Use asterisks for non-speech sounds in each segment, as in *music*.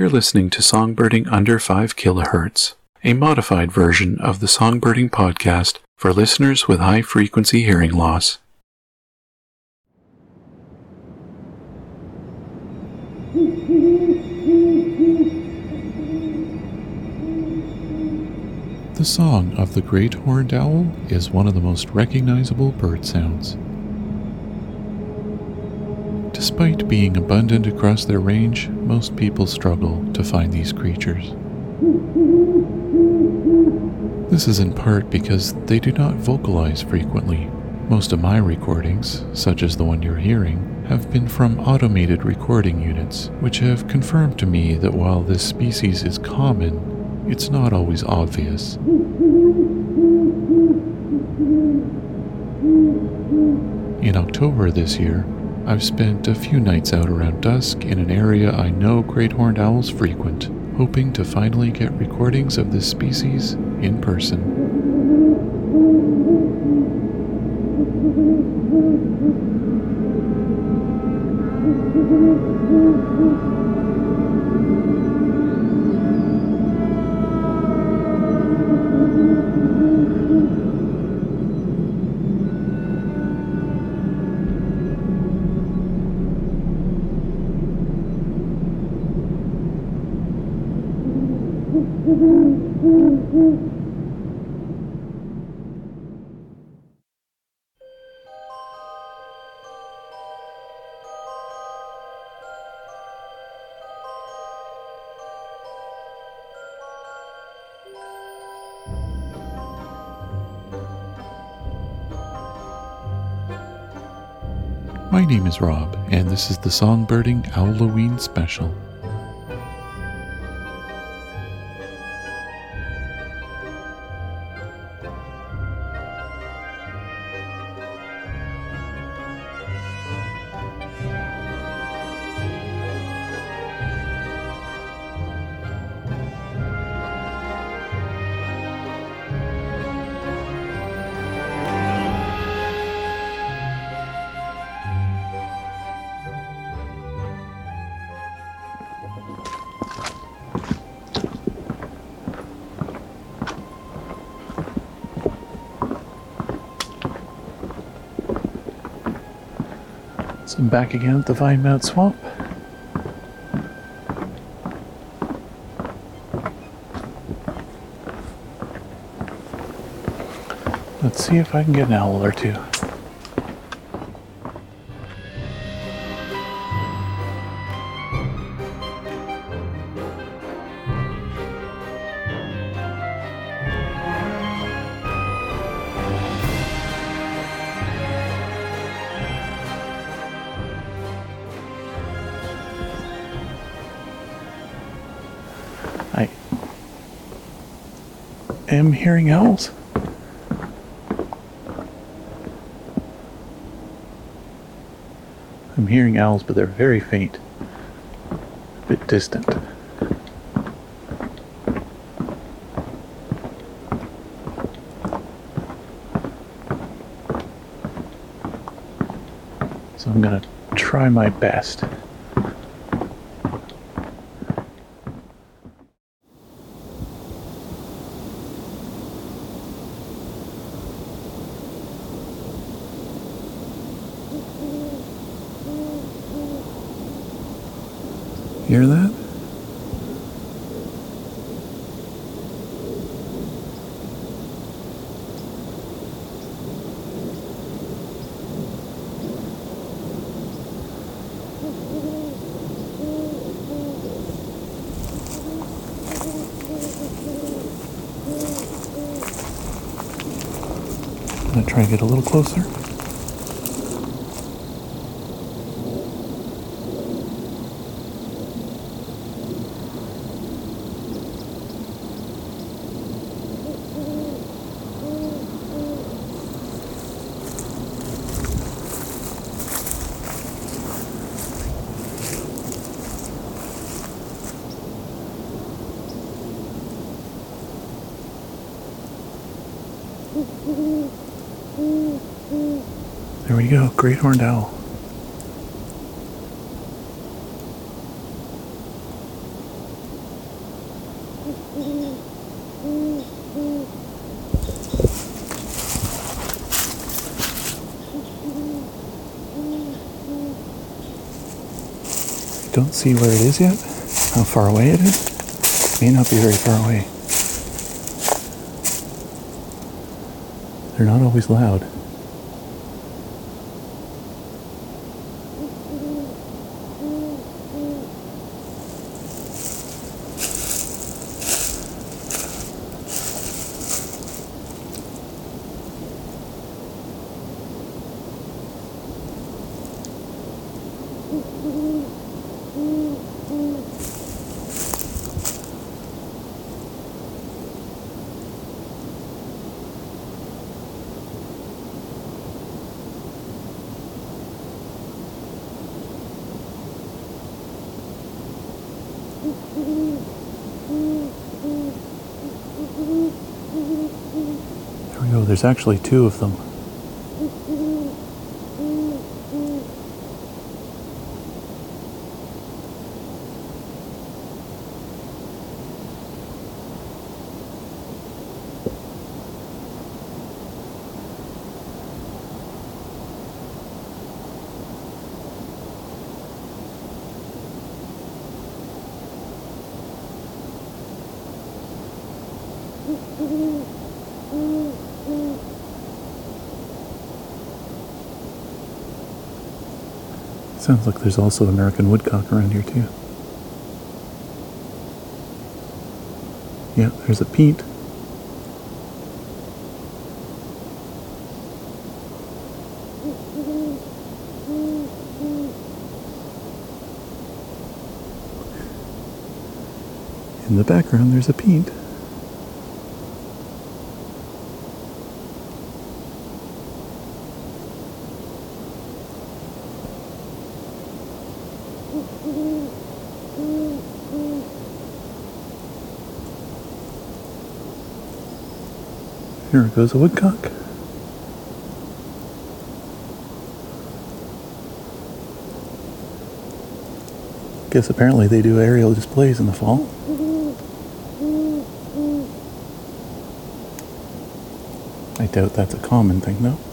You're listening to Songbirding Under 5 kHz, a modified version of the Songbirding podcast for listeners with high frequency hearing loss. The song of the great horned owl is one of the most recognizable bird sounds. Despite being abundant across their range, most people struggle to find these creatures. This is in part because they do not vocalize frequently. Most of my recordings, such as the one you're hearing, have been from automated recording units, which have confirmed to me that while this species is common, it's not always obvious. In October this year, I've spent a few nights out around dusk in an area I know great horned owls frequent, hoping to finally get recordings of this species in person. My name is Rob, and this is the Songbirding Halloween Special. So I'm back again at the Vinemount Swamp. Let's see if I can get an owl or two. Am hearing owls. I'm hearing owls, but they're very faint, a bit distant. So I'm going to try my best. Hear that? I'm gonna try and get a little closer. We go, great horned owl. Don't see where it is yet, how far away it is. May not be very far away. They're not always loud. There we go. There's actually two of them. Sounds like there's also American woodcock around here too. Yeah, there's a peent. In the background, there's a peent. Here goes a woodcock. Guess apparently they do aerial displays in the fall. I doubt that's a common thing, though.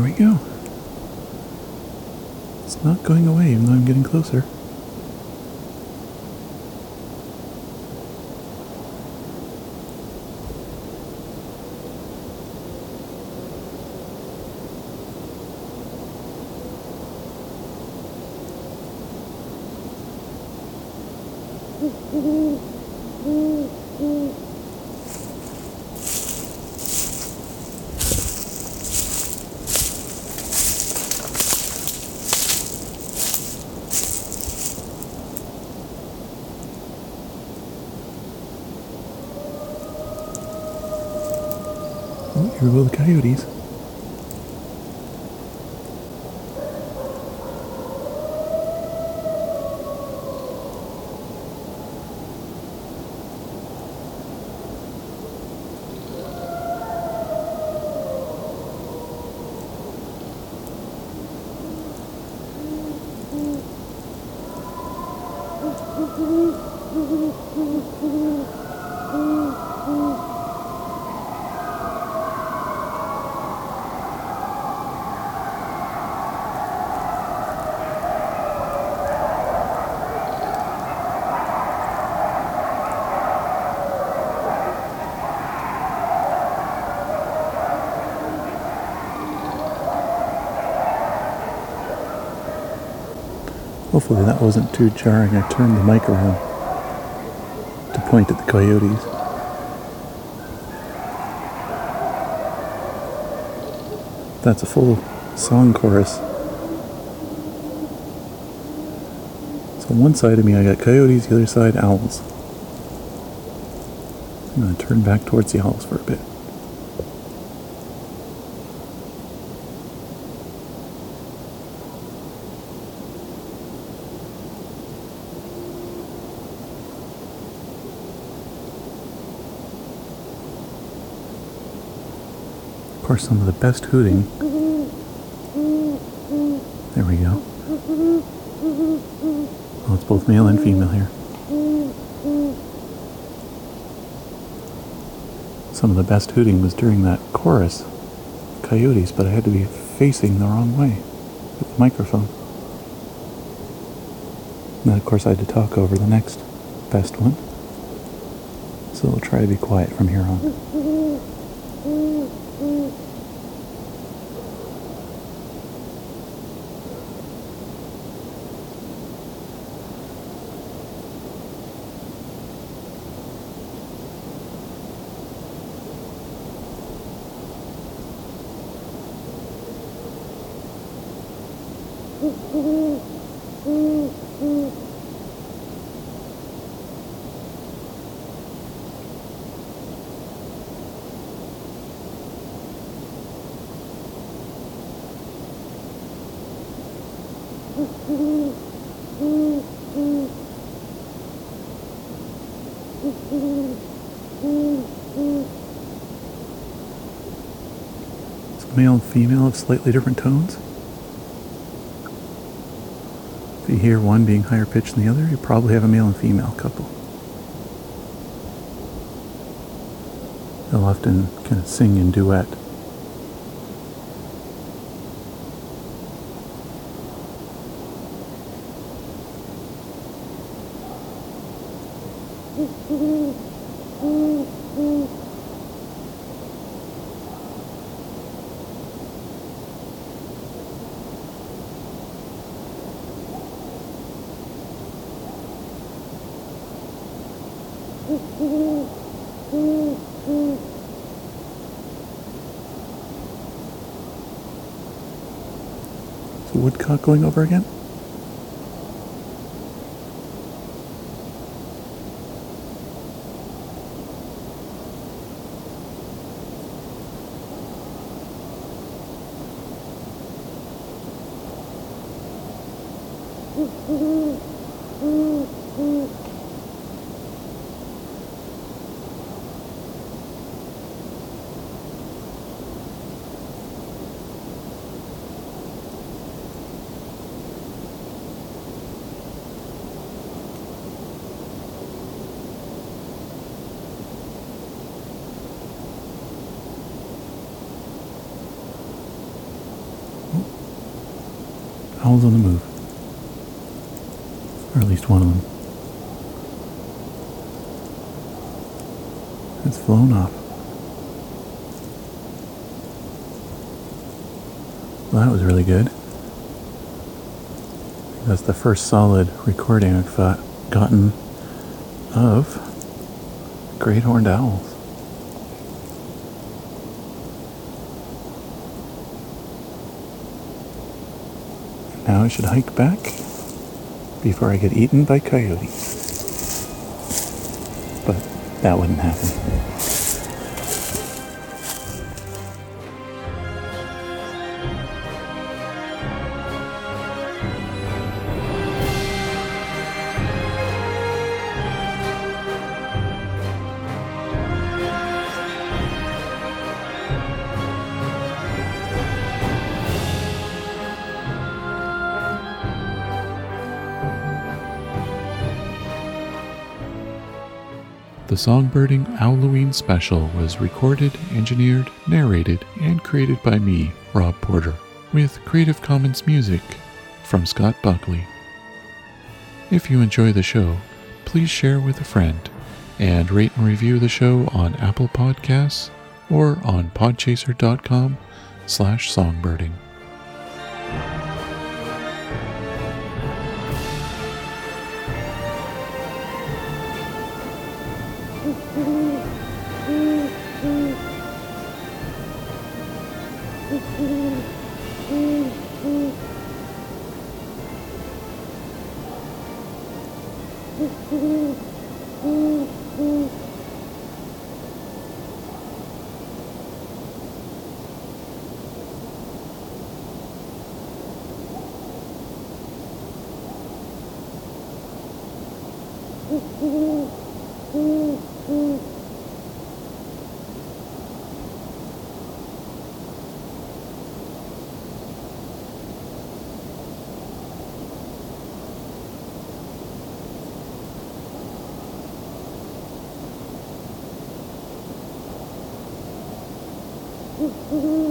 There we go. It's not going away even though I'm getting closer. Oh, *laughs* here go the coyotes. Hopefully that wasn't too jarring. I turned the mic around to point at the coyotes. That's a full song chorus. So on one side of me I got coyotes, the other side owls. I'm going to turn back towards the owls for a bit. Course, some of the best hooting. There we go. Oh, it's both male and female here. Some of the best hooting was during that chorus, coyotes, but I had to be facing the wrong way with the microphone. And then, of course, I had to talk over the next best one. So we'll try to be quiet from here on. Male and female have slightly different tones. If you hear one being higher pitched than the other, you probably have a male and female couple. They'll often kind of sing in duet. Woodcock going over again? On the move. Or at least one of them. It's flown off. Well, that was really good. That's the first solid recording I've gotten of great horned owls. Now I should hike back before I get eaten by coyotes. But that wouldn't happen. The Songbirding Halloween special was recorded, engineered, narrated, and created by me, Rob Porter, with Creative Commons music from Scott Buckley. If you enjoy the show, please share with a friend and rate and review the show on Apple Podcasts or on podchaser.com slash songbirding. Ooh, ooh, ooh, ooh. Mm-hmm.